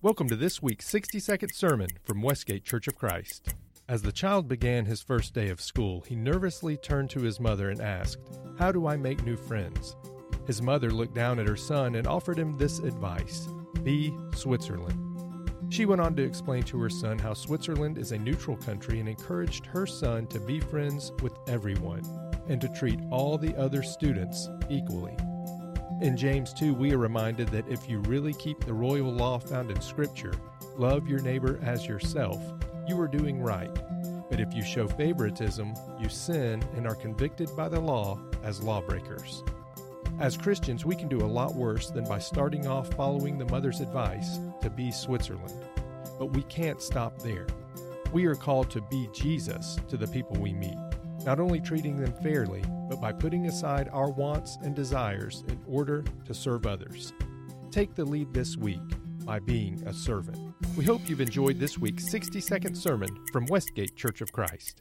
Welcome to this week's 60 second sermon from Westgate Church of Christ. As the child began his first day of school, he nervously turned to his mother and asked, How do I make new friends? His mother looked down at her son and offered him this advice Be Switzerland. She went on to explain to her son how Switzerland is a neutral country and encouraged her son to be friends with everyone and to treat all the other students equally. In James 2, we are reminded that if you really keep the royal law found in Scripture, love your neighbor as yourself, you are doing right. But if you show favoritism, you sin and are convicted by the law as lawbreakers. As Christians, we can do a lot worse than by starting off following the mother's advice to be Switzerland. But we can't stop there. We are called to be Jesus to the people we meet not only treating them fairly, but by putting aside our wants and desires in order to serve others. Take the lead this week by being a servant. We hope you've enjoyed this week's 60 second sermon from Westgate Church of Christ.